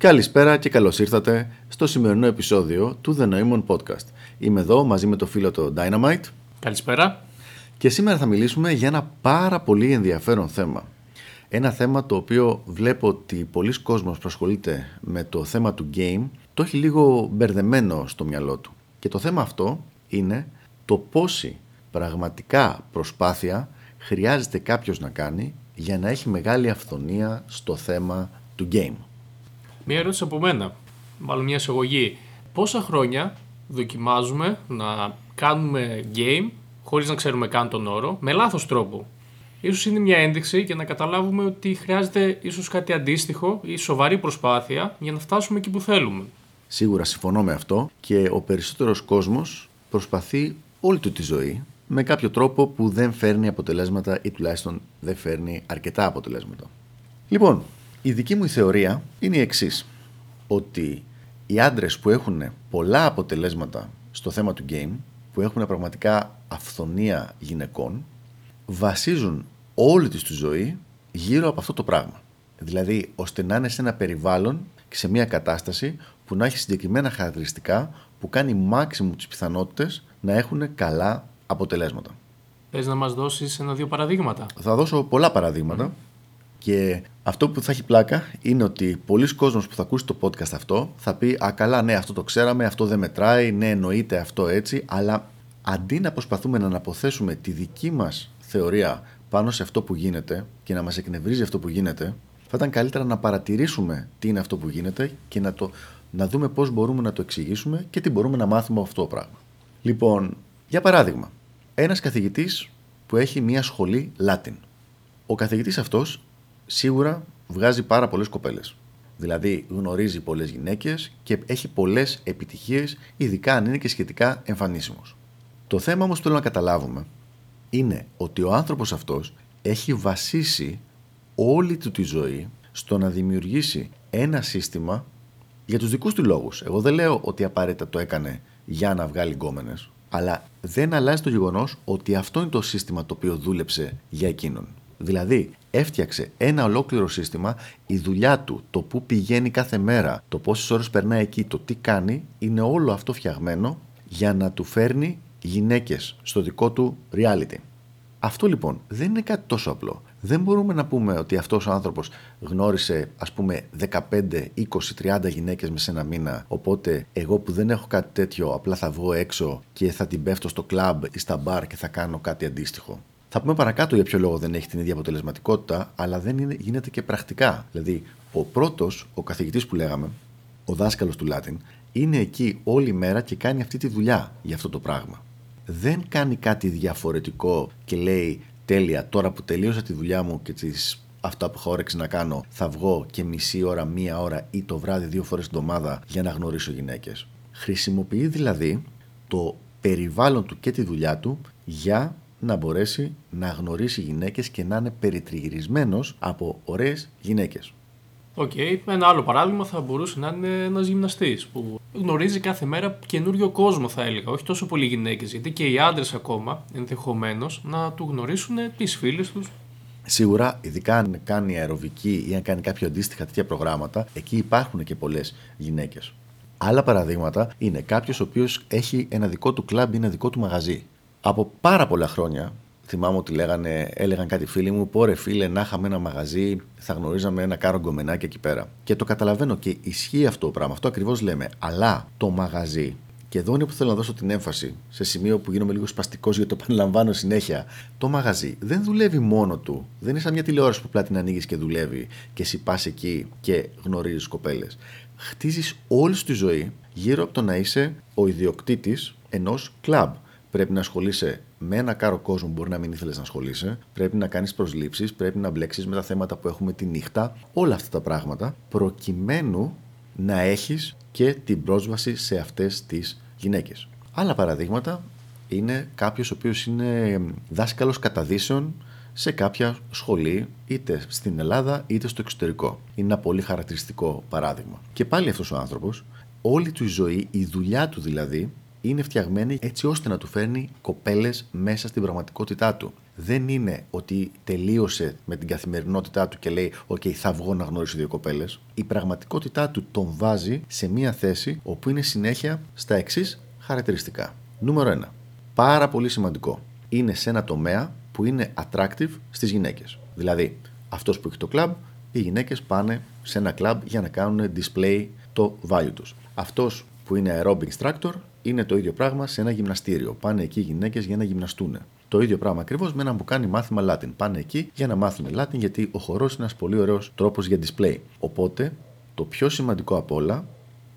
Καλησπέρα και καλώς ήρθατε στο σημερινό επεισόδιο του The Noemon Podcast. Είμαι εδώ μαζί με το φίλο το Dynamite. Καλησπέρα. Και σήμερα θα μιλήσουμε για ένα πάρα πολύ ενδιαφέρον θέμα. Ένα θέμα το οποίο βλέπω ότι πολλοί κόσμος προσχολείται με το θέμα του game, το έχει λίγο μπερδεμένο στο μυαλό του. Και το θέμα αυτό είναι το πόση πραγματικά προσπάθεια χρειάζεται κάποιος να κάνει για να έχει μεγάλη αυθονία στο θέμα του game. Μία ερώτηση από μένα, μάλλον μια εισαγωγή. Πόσα χρόνια δοκιμάζουμε να κάνουμε game χωρίς να ξέρουμε καν τον όρο, με λάθος τρόπο; Ίσως είναι μια ένδειξη για να καταλάβουμε ότι χρειάζεται ίσως κάτι αντίστοιχο ή σοβαρή προσπάθεια για να φτάσουμε εκεί που θέλουμε. Σίγουρα συμφωνώ με αυτό και ο περισσότερος κόσμος προσπαθεί όλη του τη ζωή με κάποιο τρόπο που δεν φέρνει αποτελέσματα ή τουλάχιστον δεν φέρνει αρκετά αποτελέσματα. Λοιπόν, η δική μου θεωρία είναι η εξής. Ότι οι άντρες που έχουν πολλά αποτελέσματα στο θέμα του game, που έχουν πραγματικά αυθονία γυναικών, βασίζουν όλη τους τη ζωή γύρω από αυτό το πράγμα. Δηλαδή, ώστε να είναι σε ένα περιβάλλον και σε μια κατάσταση που να έχει συγκεκριμένα χαρακτηριστικά που κάνει maximum τις πιθανότητες να έχουν καλά αποτελέσματα. Θες να μας δώσεις ένα-δύο παραδείγματα. Θα δώσω πολλά παραδείγματα και αυτό που θα έχει πλάκα είναι ότι πολλοί κόσμος που θα ακούσει το podcast αυτό θα πει «Α καλά ναι αυτό το ξέραμε, αυτό δεν μετράει, ναι εννοείται αυτό έτσι» αλλά αντί να προσπαθούμε να αναποθέσουμε τη δική μας θεωρία πάνω σε αυτό που γίνεται και να μας εκνευρίζει αυτό που γίνεται θα ήταν καλύτερα να παρατηρήσουμε τι είναι αυτό που γίνεται και να, το, να δούμε πώς μπορούμε να το εξηγήσουμε και τι μπορούμε να μάθουμε από αυτό το πράγμα. Λοιπόν, για παράδειγμα, ένας καθηγητής που έχει μια σχολή Latin. Ο καθηγητής αυτός σίγουρα βγάζει πάρα πολλές κοπέλες. Δηλαδή γνωρίζει πολλές γυναίκες και έχει πολλές επιτυχίες, ειδικά αν είναι και σχετικά εμφανίσιμος. Το θέμα όμως που θέλω να καταλάβουμε είναι ότι ο άνθρωπος αυτός έχει βασίσει όλη του τη ζωή στο να δημιουργήσει ένα σύστημα για τους δικούς του λόγους. Εγώ δεν λέω ότι απαραίτητα το έκανε για να βγάλει γκόμενες, αλλά δεν αλλάζει το γεγονός ότι αυτό είναι το σύστημα το οποίο δούλεψε για εκείνον. Δηλαδή, έφτιαξε ένα ολόκληρο σύστημα, η δουλειά του, το που πηγαίνει κάθε μέρα, το πόσες ώρες περνάει εκεί, το τι κάνει, είναι όλο αυτό φτιαγμένο για να του φέρνει γυναίκες στο δικό του reality. Αυτό λοιπόν δεν είναι κάτι τόσο απλό. Δεν μπορούμε να πούμε ότι αυτός ο άνθρωπος γνώρισε ας πούμε 15, 20, 30 γυναίκες μέσα σε ένα μήνα. Οπότε εγώ που δεν έχω κάτι τέτοιο, απλά θα βγω έξω και θα την πέφτω στο κλαμπ ή στα μπαρ και θα κάνω κάτι αντίστοιχο. Θα πούμε παρακάτω για ποιο λόγο δεν έχει την ίδια αποτελεσματικότητα, αλλά δεν είναι, γίνεται και πρακτικά. Δηλαδή, ο πρώτος, ο καθηγητής που λέγαμε, ο δάσκαλος του Λάτιν, είναι εκεί όλη μέρα και κάνει αυτή τη δουλειά για αυτό το πράγμα. Δεν κάνει κάτι διαφορετικό και λέει τέλεια, τώρα που τελείωσα τη δουλειά μου και τις αυτά που έχω όρεξη να κάνω, θα βγω και μισή ώρα, μία ώρα ή το βράδυ δύο φορές την εβδομάδα για να γνωρίσω γυναίκες. Χρησιμοποιεί δηλαδή το περιβάλλον του και τη δουλειά του για να μπορέσει να γνωρίσει γυναίκες και να είναι περιτριγυρισμένος από ωραίες γυναίκες. OK, okay. ένα άλλο παράδειγμα θα μπορούσε να είναι ένας γυμναστής που γνωρίζει κάθε μέρα καινούριο κόσμο, θα έλεγα. Όχι τόσο πολλοί γυναίκες, γιατί και οι άντρες ακόμα ενδεχομένως να του γνωρίσουν τις φίλες τους. Σίγουρα, ειδικά αν κάνει αεροβική ή αν κάνει κάποια αντίστοιχα τέτοια προγράμματα, εκεί υπάρχουν και πολλές γυναίκες. Άλλα παραδείγματα είναι κάποιος ο οποίος έχει ένα δικό του κλαμπ ή ένα δικό του μαγαζί από πάρα πολλά χρόνια θυμάμαι ότι λέγανε, έλεγαν κάτι φίλοι μου, πόρε φίλε, να είχαμε ένα μαγαζί, θα γνωρίζαμε ένα κάρο γκομενάκι εκεί πέρα. Και το καταλαβαίνω και ισχύει αυτό το πράγμα, αυτό ακριβώς λέμε. Αλλά το μαγαζί, και εδώ είναι που θέλω να δώσω την έμφαση, σε σημείο που γίνομαι λίγο σπαστικός γιατί το επαναλαμβάνω συνέχεια. Το μαγαζί δεν δουλεύει μόνο του. Δεν είναι σαν μια τηλεόραση που απλά την ανοίγεις και δουλεύει και εσύ πας εκεί και γνωρίζεις κοπέλες. Χτίζεις όλη τη ζωή γύρω από το να είσαι ο ιδιοκτήτης ενός κλαμπ πρέπει να ασχολείσαι με ένα κάρο κόσμο που μπορεί να μην ήθελες να ασχολείσαι. Πρέπει να κάνεις προσλήψεις, πρέπει να μπλέξεις με τα θέματα που έχουμε τη νύχτα. Όλα αυτά τα πράγματα προκειμένου να έχεις και την πρόσβαση σε αυτές τις γυναίκες. Άλλα παραδείγματα είναι κάποιος ο οποίος είναι δάσκαλος καταδύσεων σε κάποια σχολή, είτε στην Ελλάδα είτε στο εξωτερικό. Είναι ένα πολύ χαρακτηριστικό παράδειγμα. Και πάλι αυτός ο άνθρωπος, όλη του η ζωή, η δουλειά του δηλαδή, είναι φτιαγμένη έτσι ώστε να του φέρνει κοπέλες μέσα στην πραγματικότητά του. Δεν είναι ότι τελείωσε με την καθημερινότητά του και λέει: Οκ, θα βγω να γνωρίσω δύο κοπέλες. Η πραγματικότητά του τον βάζει σε μια θέση όπου είναι συνέχεια στα εξής χαρακτηριστικά. Νούμερο 1. Πάρα πολύ σημαντικό. Είναι σε ένα τομέα που είναι attractive στις γυναίκες. Δηλαδή, αυτός που έχει το club, οι γυναίκες πάνε σε ένα club για να κάνουν display το value τους. Αυτός που είναι aerobic instructor είναι το ίδιο πράγμα σε ένα γυμναστήριο. Πάνε εκεί οι γυναίκες για να γυμναστούν. Το ίδιο πράγμα ακριβώς με έναν που κάνει μάθημα Latin. Πάνε εκεί για να μάθουν Latin γιατί ο χορός είναι ένας πολύ ωραίος τρόπος για display. Οπότε το πιο σημαντικό απ' όλα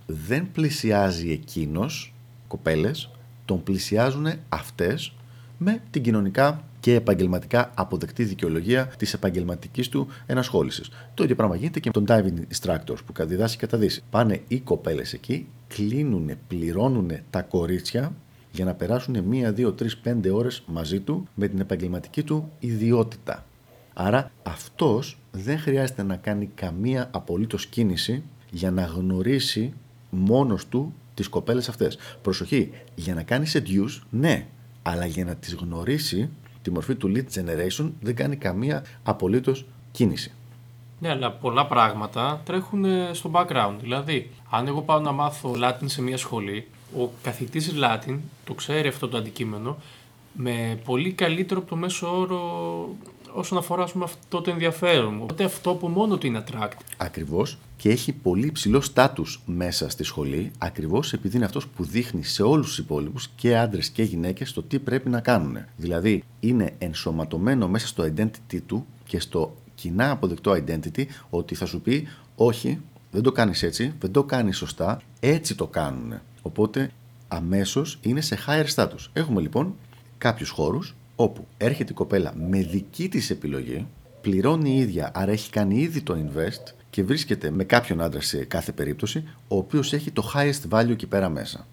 δεν πλησιάζει εκείνος κοπέλες, τον πλησιάζουν αυτές με την κοινωνικά και επαγγελματικά αποδεκτή δικαιολογία της επαγγελματικής του ενασχόλησης. Το ίδιο πράγμα γίνεται και με τον diving instructor που διδάσκει κατά δύση. Πάνε οι κοπέλες εκεί, κλείνουν, πληρώνουν τα κορίτσια για να περάσουν μία, δύο, τρεις, πέντε ώρες μαζί του με την επαγγελματική του ιδιότητα. Άρα αυτός δεν χρειάζεται να κάνει καμία απολύτως κίνηση για να γνωρίσει μόνος του τις κοπέλες αυτές. Προσοχή, για να κάνει seduce, ναι, αλλά για να τις γνωρίσει τη μορφή του lead generation δεν κάνει καμία απολύτως κίνηση. Ναι, αλλά πολλά πράγματα τρέχουν στο background. Δηλαδή, αν εγώ πάω να μάθω Latin σε μια σχολή, ο καθηγητής Latin το ξέρει αυτό το αντικείμενο με πολύ καλύτερο από το μέσο όρο όσον αφορά πούμε, αυτό το ενδιαφέρον. Οπότε αυτό που μόνο του είναι attract. Ακριβώς και έχει πολύ υψηλό στάτους μέσα στη σχολή, ακριβώς επειδή είναι αυτός που δείχνει σε όλους τους υπόλοιπους και άντρες και γυναίκες το τι πρέπει να κάνουν. Δηλαδή είναι ενσωματωμένο μέσα στο identity του και στο κοινά αποδεκτό identity ότι θα σου πει όχι, δεν το κάνεις έτσι, δεν το κάνεις σωστά, έτσι το κάνουν. Οπότε αμέσως είναι σε higher status. Έχουμε λοιπόν κάποιους χώρους όπου έρχεται η κοπέλα με δική της επιλογή, πληρώνει η ίδια, άρα έχει κάνει ήδη το invest και βρίσκεται με κάποιον άντρα σε κάθε περίπτωση, ο οποίος έχει το highest value εκεί πέρα μέσα.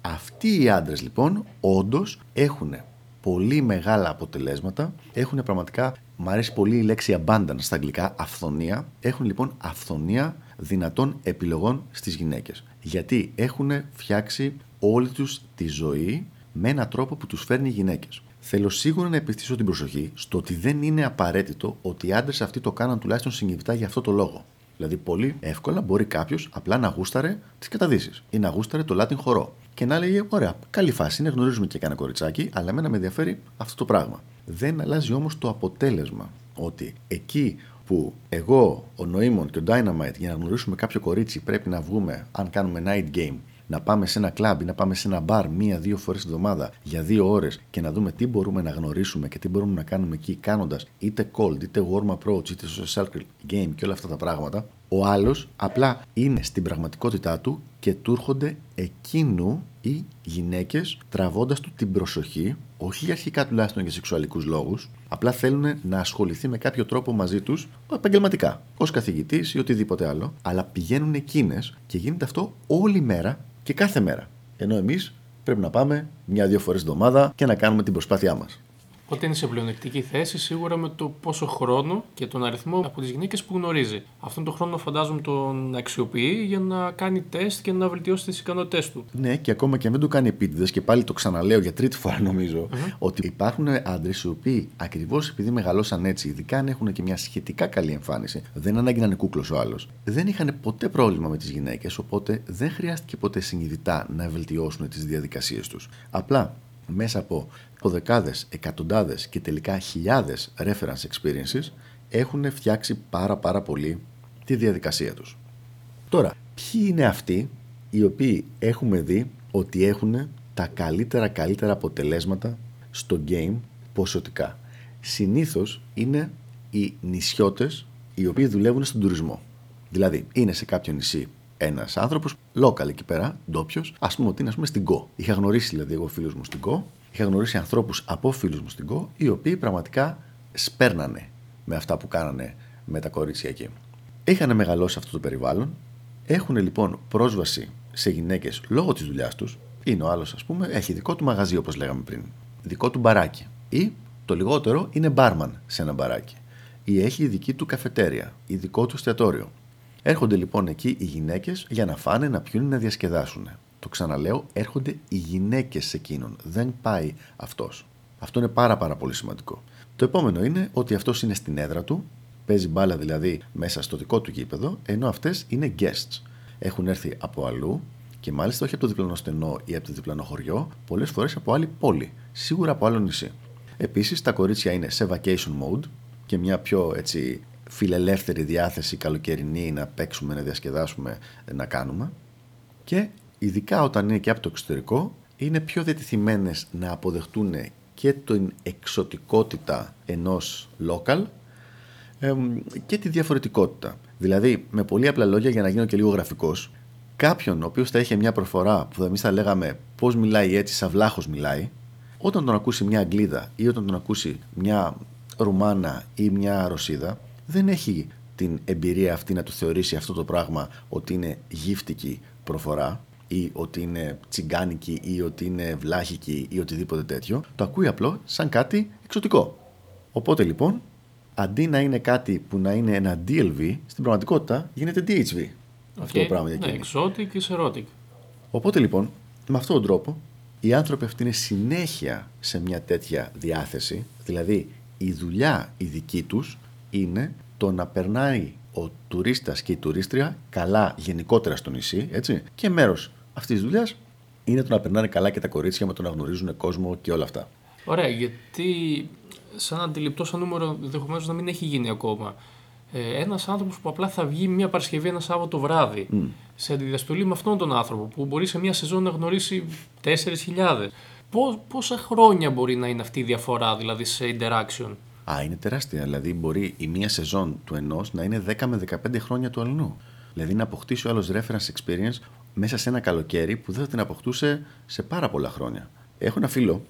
Αυτοί οι άντρες λοιπόν όντως έχουν πολύ μεγάλα αποτελέσματα, έχουν πραγματικά, μου αρέσει πολύ η λέξη abundance στα αγγλικά, αυθονία, έχουν λοιπόν αυθονία δυνατών επιλογών στις γυναίκες. Γιατί έχουν φτιάξει όλη τους τη ζωή με έναν τρόπο που τους φέρνει οι γυναίκες. Θέλω σίγουρα να επιστήσω την προσοχή στο ότι δεν είναι απαραίτητο ότι οι άντρες αυτοί το κάναν τουλάχιστον συνειδητά για αυτό το λόγο. Δηλαδή, πολύ εύκολα μπορεί κάποιος απλά να γούσταρε τις καταδύσεις ή να γούσταρε το Latin χορό. Και να λέγε: Ωραία, καλή φάση είναι, γνωρίζουμε και κανένα κοριτσάκι, αλλά εμένα με ενδιαφέρει αυτό το πράγμα. Δεν αλλάζει όμως το αποτέλεσμα. Ότι εκεί που εγώ, ο Νοήμων και ο Dynamite για να γνωρίσουμε κάποιο κορίτσι πρέπει να βγούμε, αν κάνουμε night game, να πάμε σε ένα κλαμπ ή να πάμε σε ένα μπαρ μία-δύο φορές τη εβδομάδα για δύο ώρες και να δούμε τι μπορούμε να γνωρίσουμε και τι μπορούμε να κάνουμε εκεί κάνοντας είτε cold, είτε warm approach, είτε social game και όλα αυτά τα πράγματα, ο άλλος απλά είναι στην πραγματικότητά του και του έρχονται εκείνου οι γυναίκες τραβώντας του την προσοχή, όχι αρχικά τουλάχιστον για σεξουαλικούς λόγους, απλά θέλουν να ασχοληθεί με κάποιο τρόπο μαζί τους επαγγελματικά, ως καθηγητής ή οτιδήποτε άλλο, αλλά πηγαίνουν εκείνες και γίνεται αυτό όλη μέρα και κάθε μέρα. Ενώ εμείς πρέπει να πάμε μια-δύο φορές την εβδομάδα και να κάνουμε την προσπάθειά μας. Οπότε είναι σε πλεονεκτική θέση σίγουρα με το πόσο χρόνο και τον αριθμό από τις γυναίκες που γνωρίζει. Αυτόν τον χρόνο φαντάζομαι τον αξιοποιεί για να κάνει τεστ και να βελτιώσει τις ικανότητές του. Ναι, και ακόμα και αν δεν το κάνει επίτηδες, και πάλι το ξαναλέω για τρίτη φορά νομίζω, ότι υπάρχουν άντρες οι οποίοι ακριβώς επειδή μεγαλώσαν έτσι, ειδικά αν έχουν και μια σχετικά καλή εμφάνιση, δεν ανάγκη να είναι κούκλος ο άλλος, δεν είχαν ποτέ πρόβλημα με τις γυναίκες, οπότε δεν χρειάστηκε ποτέ συνειδητά να βελτιώσουν τις διαδικασίες τους. Απλά μέσα από δεκάδες, εκατοντάδες και τελικά χιλιάδες reference experiences έχουν φτιάξει πάρα πάρα πολύ τη διαδικασία τους. Τώρα, ποιοι είναι αυτοί οι οποίοι έχουμε δει ότι έχουν τα καλύτερα καλύτερα αποτελέσματα στο game ποσοτικά; Συνήθως είναι οι νησιώτες οι οποίοι δουλεύουν στον τουρισμό. Δηλαδή, είναι σε κάποιο νησί ένας άνθρωπος, local εκεί πέρα, ντόπιος, ας πούμε ότι είναι ας πούμε, στην Go. Είχα γνωρίσει δηλαδή εγώ φίλους μου στην Go, είχα γνωρίσει ανθρώπους από φίλους μου στην Go, οι οποίοι πραγματικά σπέρνανε με αυτά που κάνανε με τα κορίτσια εκεί. Είχαν μεγαλώσει αυτό το περιβάλλον, έχουν λοιπόν πρόσβαση σε γυναίκες λόγω της δουλειάς τους. Είναι ο άλλος, ας πούμε, έχει δικό του μαγαζί όπως λέγαμε πριν, δικό του μπαράκι. Ή το λιγότερο είναι μπάρμαν σε ένα μπαράκι. Ή έχει δική του καφετέρια ή δικό του εστιατόριο. Έρχονται λοιπόν εκεί οι γυναίκες για να φάνε, να πιούν, να διασκεδάσουν. το ξαναλέω, έρχονται οι γυναίκες σε εκείνον. Δεν πάει αυτός. Αυτό είναι πάρα πάρα πολύ σημαντικό. Το επόμενο είναι ότι αυτός είναι στην έδρα του, παίζει μπάλα δηλαδή μέσα στο δικό του γήπεδο, ενώ αυτές είναι guests. Έχουν έρθει από αλλού και μάλιστα όχι από το διπλανό στενό ή από το διπλανό χωριό, πολλές φορές από άλλη πόλη, σίγουρα από άλλο νησί. Επίσης, τα κορίτσια είναι σε vacation mode και μια πιο έτσι φιλελεύθερη διάθεση καλοκαιρινή να παίξουμε, να διασκεδάσουμε, να κάνουμε. Και ειδικά όταν είναι και από το εξωτερικό, είναι πιο διατηθειμένες να αποδεχτούν και την εξωτικότητα ενός local και τη διαφορετικότητα. Δηλαδή, με πολύ απλά λόγια, για να γίνω και λίγο γραφικός, κάποιον ο οποίος θα είχε μια προφορά που εμείς θα λέγαμε πώς μιλάει έτσι, σαν βλάχος μιλάει, όταν τον ακούσει μια Αγγλίδα ή όταν τον ακούσει μια Ρουμάνα ή μια Ρωσίδα, δεν έχει την εμπειρία αυτή να του θεωρήσει αυτό το πράγμα ότι είναι γύφτικη προφορά ή ότι είναι τσιγκάνικη ή ότι είναι βλάχικη ή οτιδήποτε τέτοιο. Το ακούει απλό σαν κάτι εξωτικό. Οπότε λοιπόν, αντί να είναι κάτι που να είναι ένα DLV, στην πραγματικότητα γίνεται DHV. Okay. Αυτό το πράγμα για Ναι, exotic ή erotic. Οπότε λοιπόν, με αυτόν τον τρόπο, οι άνθρωποι αυτοί είναι συνέχεια σε μια τέτοια διάθεση, δηλαδή η δουλειά η δική τους είναι το να περνάει ο τουρίστας και η τουρίστρια καλά γενικότερα στο νησί, έτσι, και μέρος αυτής της δουλειάς είναι το να περνάνε καλά και τα κορίτσια με το να γνωρίζουν κόσμο και όλα αυτά. Ωραία, γιατί σαν αντιληπτό σαν νούμερο ενδεχομένως να μην έχει γίνει ακόμα. Ε, ένας άνθρωπος που απλά θα βγει μια Παρασκευή ένα Σάββατο βράδυ mm. σε αντιδιαστολή με αυτόν τον άνθρωπο που μπορεί σε μια σεζόν να γνωρίσει 4.000. Πόσα χρόνια μπορεί να είναι αυτή η διαφορά δηλαδή σε interaction; Α, είναι τεράστια. Δηλαδή, μπορεί η μία σεζόν του ενός να είναι 10 με 15 χρόνια του αλλού. Δηλαδή, να αποκτήσει ο άλλος reference experience μέσα σε ένα καλοκαίρι που δεν θα την αποκτούσε σε πάρα πολλά χρόνια. Έχω ένα φίλο,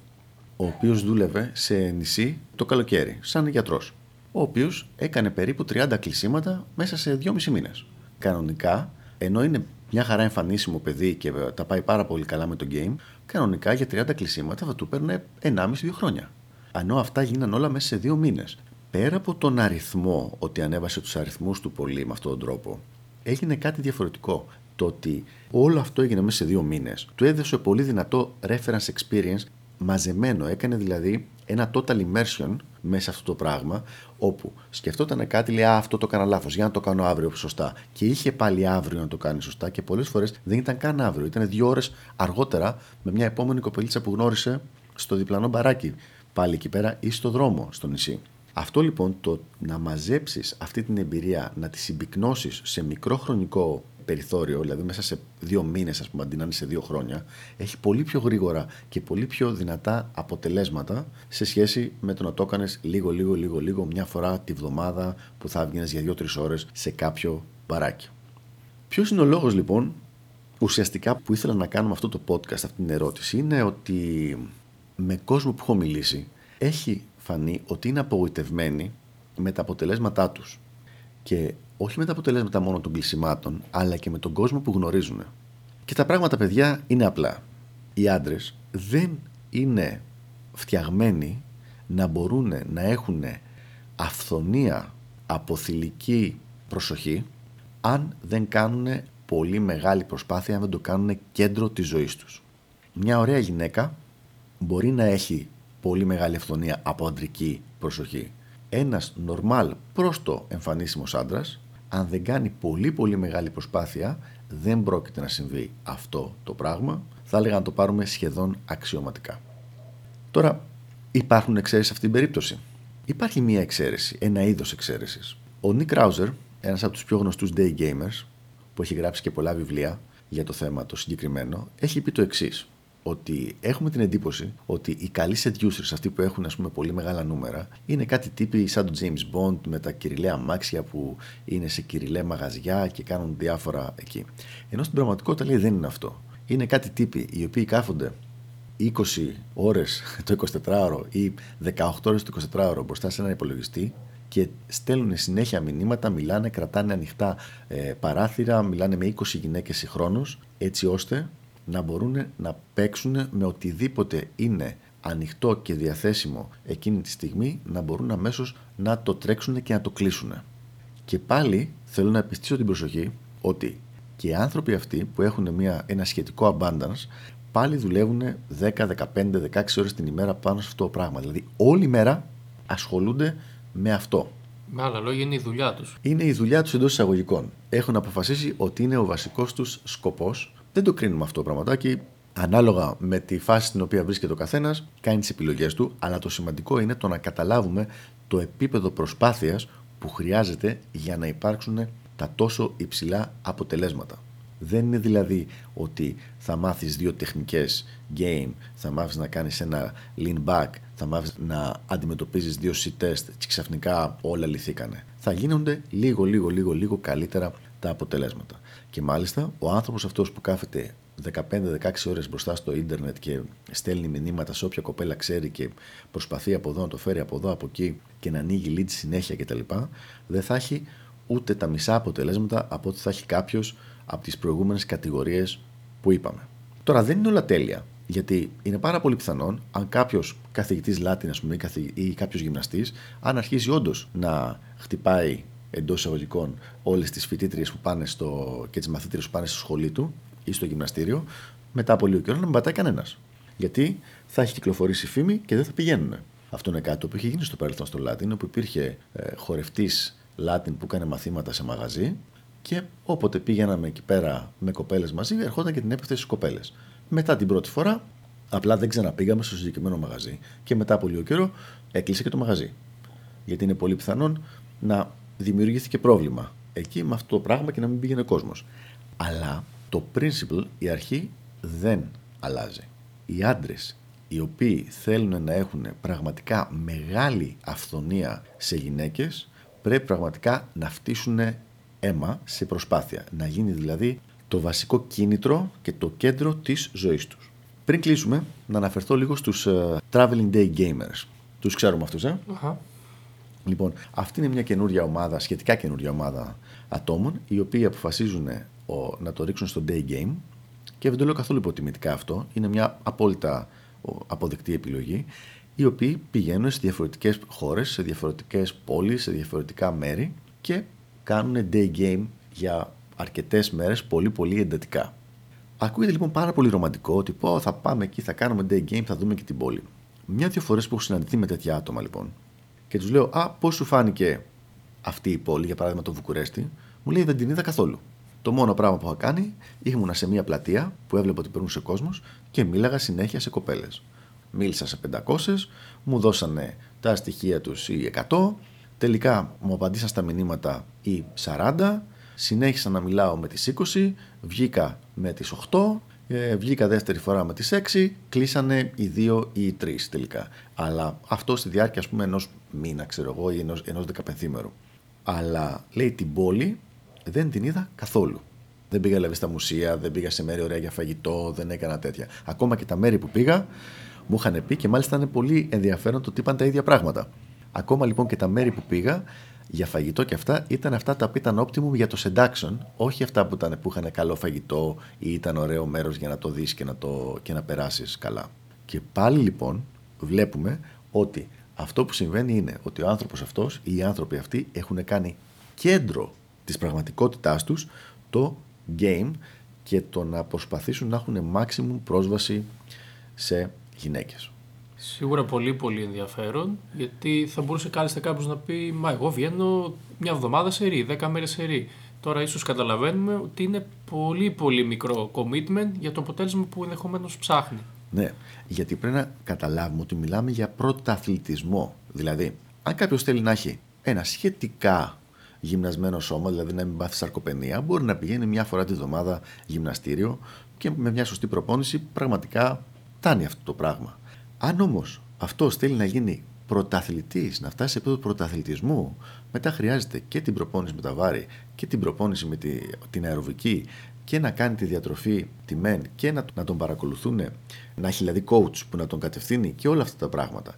ο οποίος δούλευε σε νησί το καλοκαίρι, σαν γιατρός. Ο οποίος έκανε περίπου 30 κλεισίματα μέσα σε 2,5 μήνες. Κανονικά, ενώ είναι μια χαρά εμφανίσιμο παιδί και τα πάει πάρα πολύ καλά με το game, κανονικά για 30 κλεισίματα θα του παίρνει 1,5-2 χρόνια. Ενώ αυτά γίνανε όλα μέσα σε δύο μήνες. Πέρα από τον αριθμό, ότι ανέβασε τους αριθμούς του πολύ με αυτόν τον τρόπο, έγινε κάτι διαφορετικό. Το ότι όλο αυτό έγινε μέσα σε δύο μήνες, του έδωσε πολύ δυνατό reference experience μαζεμένο. Έκανε δηλαδή ένα total immersion μέσα σε αυτό το πράγμα, όπου σκεφτόταν κάτι, λέει Α, αυτό το έκανα λάθος, για να το κάνω αύριο σωστά. Και είχε πάλι αύριο να το κάνει σωστά και πολλές φορές δεν ήταν καν αύριο. Ήταν δύο ώρες αργότερα με μια επόμενη κοπελίτσα που γνώρισε στο διπλανό μπαράκι πάλι εκεί πέρα ή στο δρόμο στο νησί. Αυτό λοιπόν το να μαζέψεις αυτή την εμπειρία, να τη συμπυκνώσεις σε μικρό χρονικό περιθώριο, δηλαδή μέσα σε δύο μήνες ας πούμε αντί να είναι σε δύο χρόνια, έχει πολύ πιο γρήγορα και πολύ πιο δυνατά αποτελέσματα σε σχέση με το να το έκανες λίγο λίγο λίγο λίγο μια φορά τη βδομάδα που θα έβγαινε για δύο-τρει ώρες σε κάποιο μπαράκι. Ποιος είναι ο λόγος λοιπόν ουσιαστικά που ήθελα να κάνουμε αυτό το podcast, αυτή την ερώτηση, είναι ότι με κόσμο που έχω μιλήσει έχει φανεί ότι είναι απογοητευμένοι με τα αποτελέσματά τους. Και όχι με τα αποτελέσματα μόνο των κλεισιμάτων, αλλά και με τον κόσμο που γνωρίζουν. Και τα πράγματα, παιδιά, είναι απλά. Οι άντρες δεν είναι φτιαγμένοι να μπορούν να έχουν αυθονία από θηλυκή προσοχή αν δεν κάνουν πολύ μεγάλη προσπάθεια, αν δεν το κάνουν κέντρο της ζωής τους. Μια ωραία γυναίκα μπορεί να έχει πολύ μεγάλη αυθονία από αντρική προσοχή. Ένας νορμάλ προς το εμφανίσιμος άντρας, αν δεν κάνει πολύ πολύ μεγάλη προσπάθεια, δεν πρόκειται να συμβεί αυτό το πράγμα. Θα έλεγα να το πάρουμε σχεδόν αξιωματικά. Τώρα, υπάρχουν εξαίρεσεις σε αυτήν την περίπτωση. Υπάρχει μία εξαίρεση, ένα είδος εξαίρεσης. Ο Nick Krauser, ένας από τους πιο γνωστούς day gamers, που έχει γράψει και πολλά βιβλία για το θέμα το συγκεκριμένο, έχει πει το εξής ότι έχουμε την εντύπωση ότι οι καλοί seducers, αυτοί που έχουν ας πούμε, πολύ μεγάλα νούμερα, είναι κάτι τύποι σαν τον James Bond με τα κυριλαία αμάξια που είναι σε κυριλαία μαγαζιά και κάνουν διάφορα εκεί. Ενώ στην πραγματικότητα λέει δεν είναι αυτό. Είναι κάτι τύποι οι οποίοι κάθονται 20 ώρες το 24ωρο ή 18 ώρες το 24ωρο μπροστά σε έναν υπολογιστή και στέλνουν συνέχεια μηνύματα, μιλάνε, κρατάνε ανοιχτά ε, παράθυρα, μιλάνε με 20 γυναίκες συγχρόνως έτσι ώστε να μπορούν να παίξουν με οτιδήποτε είναι ανοιχτό και διαθέσιμο εκείνη τη στιγμή να μπορούν αμέσως να το τρέξουν και να το κλείσουν. Και πάλι θέλω να επιστήσω την προσοχή ότι Και οι άνθρωποι αυτοί που έχουν μια, ένα σχετικό abundance πάλι δουλεύουν 10, 15, 16 ώρες την ημέρα πάνω σε αυτό το πράγμα. Δηλαδή όλη μέρα ασχολούνται με αυτό. Με άλλα λόγια είναι η δουλειά τους. Είναι η δουλειά τους εντός εισαγωγικών. Έχουν αποφασίσει ότι είναι ο βασικός τους σκοπός. Δεν το κρίνουμε αυτό το πραγματάκι. Ανάλογα με τη φάση στην οποία βρίσκεται ο καθένας, κάνει τις επιλογές του. Αλλά το σημαντικό είναι το να καταλάβουμε το επίπεδο προσπάθειας που χρειάζεται για να υπάρξουν τα τόσο υψηλά αποτελέσματα. Δεν είναι δηλαδή ότι θα μάθεις δύο τεχνικές game, θα μάθεις να κάνεις ένα lean back, θα μάθεις να αντιμετωπίζεις δύο C-test και ξαφνικά όλα λυθήκανε. Θα γίνονται λίγο, λίγο, λίγο, λίγο καλύτερα τα αποτελέσματα. Και μάλιστα ο άνθρωπος αυτός που κάθεται 15-16 ώρες μπροστά στο ίντερνετ και στέλνει μηνύματα σε όποια κοπέλα ξέρει και προσπαθεί από εδώ να το φέρει από εδώ, από εκεί και να ανοίγει leads συνέχεια κτλ. Δεν θα έχει ούτε τα μισά αποτελέσματα από ό,τι θα έχει κάποιος από τις προηγούμενες κατηγορίες που είπαμε. Τώρα δεν είναι όλα τέλεια. Γιατί είναι πάρα πολύ πιθανόν αν κάποιος καθηγητής Λάτιν πούμε, ή κάποιος γυμναστής, αν αρχίσει όντως να χτυπάει εντός εισαγωγικών όλες τις φοιτήτριες που πάνε στο, και τις μαθήτριες που πάνε στο σχολείο του ή στο γυμναστήριο, μετά από λίγο καιρό να μην πατάει κανένας. Γιατί θα έχει κυκλοφορήσει φήμη και δεν θα πηγαίνουν. Αυτό είναι κάτι που είχε γίνει στο παρελθόν στο Λάτιν, όπου υπήρχε ε, χορευτής Λάτιν που έκανε μαθήματα σε μαγαζί και όποτε πήγαιναμε εκεί πέρα με κοπέλες μαζί, ερχόταν και την έπεφτε στις κοπέλες. Μετά την πρώτη φορά, απλά δεν ξαναπήγαμε στο συγκεκριμένο μαγαζί και μετά από λίγο καιρό έκλεισε και το μαγαζί. Γιατί είναι πολύ πιθανόν να δημιουργήθηκε πρόβλημα εκεί με αυτό το πράγμα και να μην πήγαινε κόσμος. Αλλά το principle, η αρχή δεν αλλάζει. Οι άντρες οι οποίοι θέλουν να έχουν πραγματικά μεγάλη αυθονία σε γυναίκες πρέπει πραγματικά να φτύσουν αίμα σε προσπάθεια. Να γίνει δηλαδή το βασικό κίνητρο και το κέντρο της ζωής τους. Πριν κλείσουμε, να αναφερθώ λίγο στους uh, Traveling Day Gamers. Τους ξέρουμε αυτούς, ε; Λοιπόν, αυτή είναι μια καινούρια ομάδα, σχετικά καινούρια ομάδα ατόμων, οι οποίοι αποφασίζουν ο, να το ρίξουν στο day game και δεν το λέω καθόλου υποτιμητικά αυτό. Είναι μια απόλυτα αποδεκτή επιλογή οι οποίοι πηγαίνουν σε διαφορετικές χώρες, σε διαφορετικές πόλεις, σε διαφορετικά μέρη και κάνουν day game για αρκετές μέρες πολύ πολύ εντατικά. Ακούγεται λοιπόν πάρα πολύ ρομαντικό ότι πω, θα πάμε εκεί, θα κάνουμε day game, θα δούμε και την πόλη. Μια-δυο φορές που έχω συναντηθεί με τέτοια άτομα λοιπόν και τους λέω Α, πώς σου φάνηκε αυτή η πόλη, για παράδειγμα το Βουκουρέστι, μου λέει Δεν την είδα καθόλου. Το μόνο πράγμα που είχα κάνει, ήμουνα σε μια πλατεία που έβλεπα ότι περνούσε κόσμος και μίλαγα συνέχεια σε κοπέλες. Μίλησα σε 500, μου δώσανε τα στοιχεία τους οι 100, τελικά μου απαντήσαν στα μηνύματα οι 40, συνέχισα να μιλάω με τις 20, βγήκα με τις 8, ε, βγήκα δεύτερη φορά με τις 6, κλείσανε οι 2 ή οι 3 τελικά. Αλλά αυτό στη διάρκεια ας πούμε ενός μήνα ξέρω εγώ ή ενός, ενός δεκαπενθήμερου. Αλλά λέει την πόλη δεν την είδα καθόλου. Δεν πήγα δηλαδή στα μουσεία, δεν πήγα σε μέρη ωραία για φαγητό, δεν έκανα τέτοια. Ακόμα και τα μέρη που πήγα, μου είχαν πει και μάλιστα είναι πολύ ενδιαφέρον το ότι είπαν τα ίδια πράγματα. Ακόμα λοιπόν και τα μέρη που πήγα για φαγητό και αυτά ήταν αυτά τα οποία ήταν optimum για το seduction, όχι αυτά που, ήταν, που είχαν καλό φαγητό ή ήταν ωραίο μέρος για να το δεις και να, το, και να περάσεις καλά. Και πάλι λοιπόν βλέπουμε ότι αυτό που συμβαίνει είναι ότι ο άνθρωπος αυτός ή οι άνθρωποι αυτοί έχουν κάνει κέντρο της πραγματικότητάς τους το game και το να προσπαθήσουν να έχουν maximum πρόσβαση σε γυναίκες. Σίγουρα πολύ πολύ ενδιαφέρον, γιατί θα μπορούσε κάλλιστα κάποιος να πει Μα εγώ βγαίνω μια εβδομάδα σε ρί, δέκα μέρες σε ρί. Τώρα ίσως καταλαβαίνουμε ότι είναι πολύ πολύ μικρό commitment για το αποτέλεσμα που ενδεχομένως ψάχνει. Ναι, γιατί πρέπει να καταλάβουμε ότι μιλάμε για πρωταθλητισμό. Δηλαδή, αν κάποιος θέλει να έχει ένα σχετικά γυμνασμένο σώμα, δηλαδή να μην πάθει σαρκοπενία, μπορεί να πηγαίνει μια φορά τη βδομάδα γυμναστήριο και με μια σωστή προπόνηση πραγματικά φτάνει αυτό το πράγμα. Αν όμως αυτό θέλει να γίνει πρωταθλητής, να φτάσει σε επίπεδο πρωταθλητισμού, μετά χρειάζεται και την προπόνηση με τα βάρη και την προπόνηση με τη, την αεροβική και να κάνει τη διατροφή τη μεν και να, να τον παρακολουθούν, να έχει δηλαδή coach που να τον κατευθύνει και όλα αυτά τα πράγματα.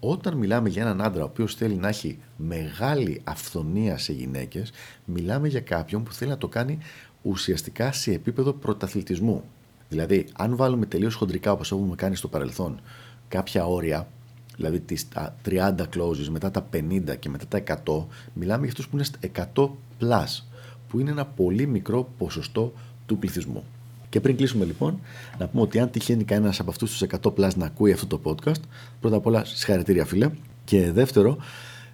Όταν μιλάμε για έναν άντρα ο οποίος θέλει να έχει μεγάλη αυθονία σε γυναίκες, μιλάμε για κάποιον που θέλει να το κάνει ουσιαστικά σε επίπεδο πρωταθλητισμού. Δηλαδή, αν βάλουμε τελείως χοντρικά όπως έχουμε κάνει στο παρελθόν κάποια όρια, δηλαδή τις, τα 30 closes, μετά τα 50 και μετά τα 100, μιλάμε για αυτούς που είναι 100 plus, που είναι ένα πολύ μικρό ποσοστό του πληθυσμού. Και πριν κλείσουμε λοιπόν, να πούμε ότι αν τυχαίνει κανένας από αυτούς τους 100 plus να ακούει αυτό το podcast, πρώτα απ' όλα συγχαρητήρια φίλε. Και δεύτερο,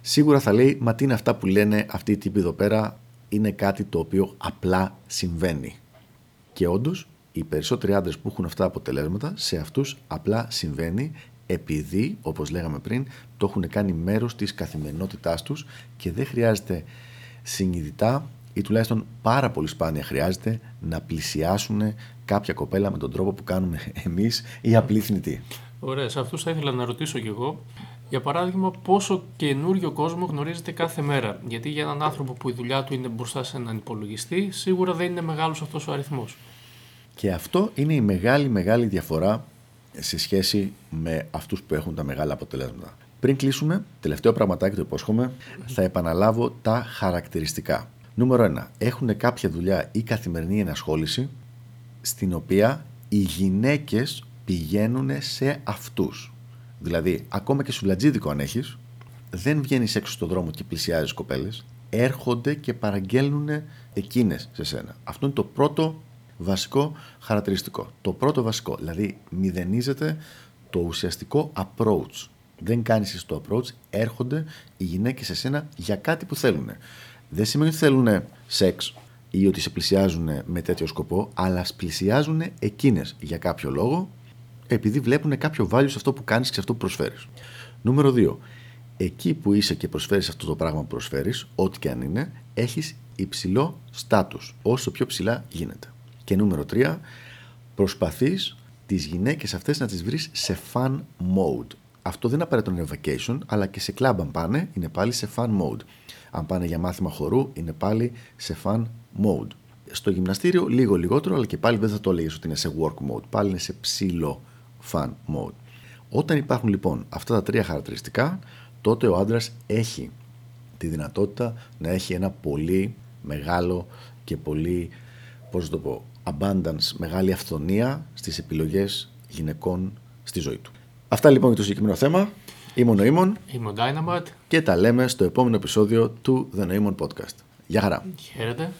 σίγουρα θα λέει, μα τι είναι αυτά που λένε αυτοί οι τύποι εδώ πέρα, είναι κάτι το οποίο απλά συμβαίνει. Και όντως, οι περισσότεροι άντρες που έχουν αυτά τα αποτελέσματα, σε αυτούς απλά συμβαίνει επειδή, όπως λέγαμε πριν, το έχουν κάνει μέρος της καθημερινότητάς τους και δεν χρειάζεται συνειδητά ή τουλάχιστον πάρα πολύ σπάνια χρειάζεται να πλησιάσουν κάποια κοπέλα με τον τρόπο που κάνουμε εμείς οι απλοί θνητοί. Ωραία, σε αυτούς θα ήθελα να ρωτήσω κι εγώ. Για παράδειγμα, πόσο καινούριο κόσμο γνωρίζετε κάθε μέρα; Γιατί για έναν άνθρωπο που η δουλειά του είναι μπροστά σε έναν υπολογιστή, σίγουρα δεν είναι μεγάλος αυτός ο αριθμός. Και αυτό είναι η μεγάλη μεγάλη διαφορά σε σχέση με αυτούς που έχουν τα μεγάλα αποτελέσματα. Πριν κλείσουμε, τελευταίο πραγματάκι το υπόσχομαι, θα επαναλάβω τα χαρακτηριστικά. Νούμερο 1. Έχουν κάποια δουλειά ή καθημερινή ενασχόληση στην οποία οι γυναίκες πηγαίνουν σε αυτούς. Δηλαδή, ακόμα και σουλατζίδικο αν έχεις, δεν βγαίνεις έξω στον δρόμο και πλησιάζεις κοπέλες, έρχονται και παραγγέλνουν εκείνες σε σένα. Αυτό είναι το πρώτο βασικό χαρακτηριστικό. Το πρώτο βασικό, δηλαδή μηδενίζεται το ουσιαστικό approach. Δεν κάνεις το approach, έρχονται οι γυναίκες σε σένα για κάτι που θέλουν. Δεν σημαίνει ότι θέλουν σεξ ή ότι σε πλησιάζουν με τέτοιο σκοπό, αλλά πλησιάζουν εκείνες για κάποιο λόγο, επειδή βλέπουν κάποιο value σε αυτό που κάνεις και σε αυτό που προσφέρεις. Νούμερο 2. Εκεί που είσαι και προσφέρεις αυτό το πράγμα που προσφέρεις, ό,τι και αν είναι, έχεις υψηλό στάτους, όσο πιο ψηλά γίνεται. Και νούμερο 3, προσπαθείς τις γυναίκες αυτές να τις βρεις σε fun mode. Αυτό δεν απαραίτητο είναι vacation, αλλά και σε club αν πάνε, είναι πάλι σε fun mode. Αν πάνε για μάθημα χορού, είναι πάλι σε fun mode. Στο γυμναστήριο λίγο λιγότερο, αλλά και πάλι δεν θα το έλεγες ότι είναι σε work mode. Πάλι είναι σε ψηλό fun mode. Όταν υπάρχουν λοιπόν αυτά τα τρία χαρακτηριστικά, τότε ο άντρας έχει τη δυνατότητα να έχει ένα πολύ μεγάλο και πολύ, πώς το πω, abundance, μεγάλη αυθονία στις επιλογές γυναικών στη ζωή του. Αυτά λοιπόν για το συγκεκριμένο θέμα. Είμαι ο Νοήμων. Είμαι ο Dynamite. Και τα λέμε στο επόμενο επεισόδιο του The Noemon Podcast. Γεια χαρά. Χαίρετε.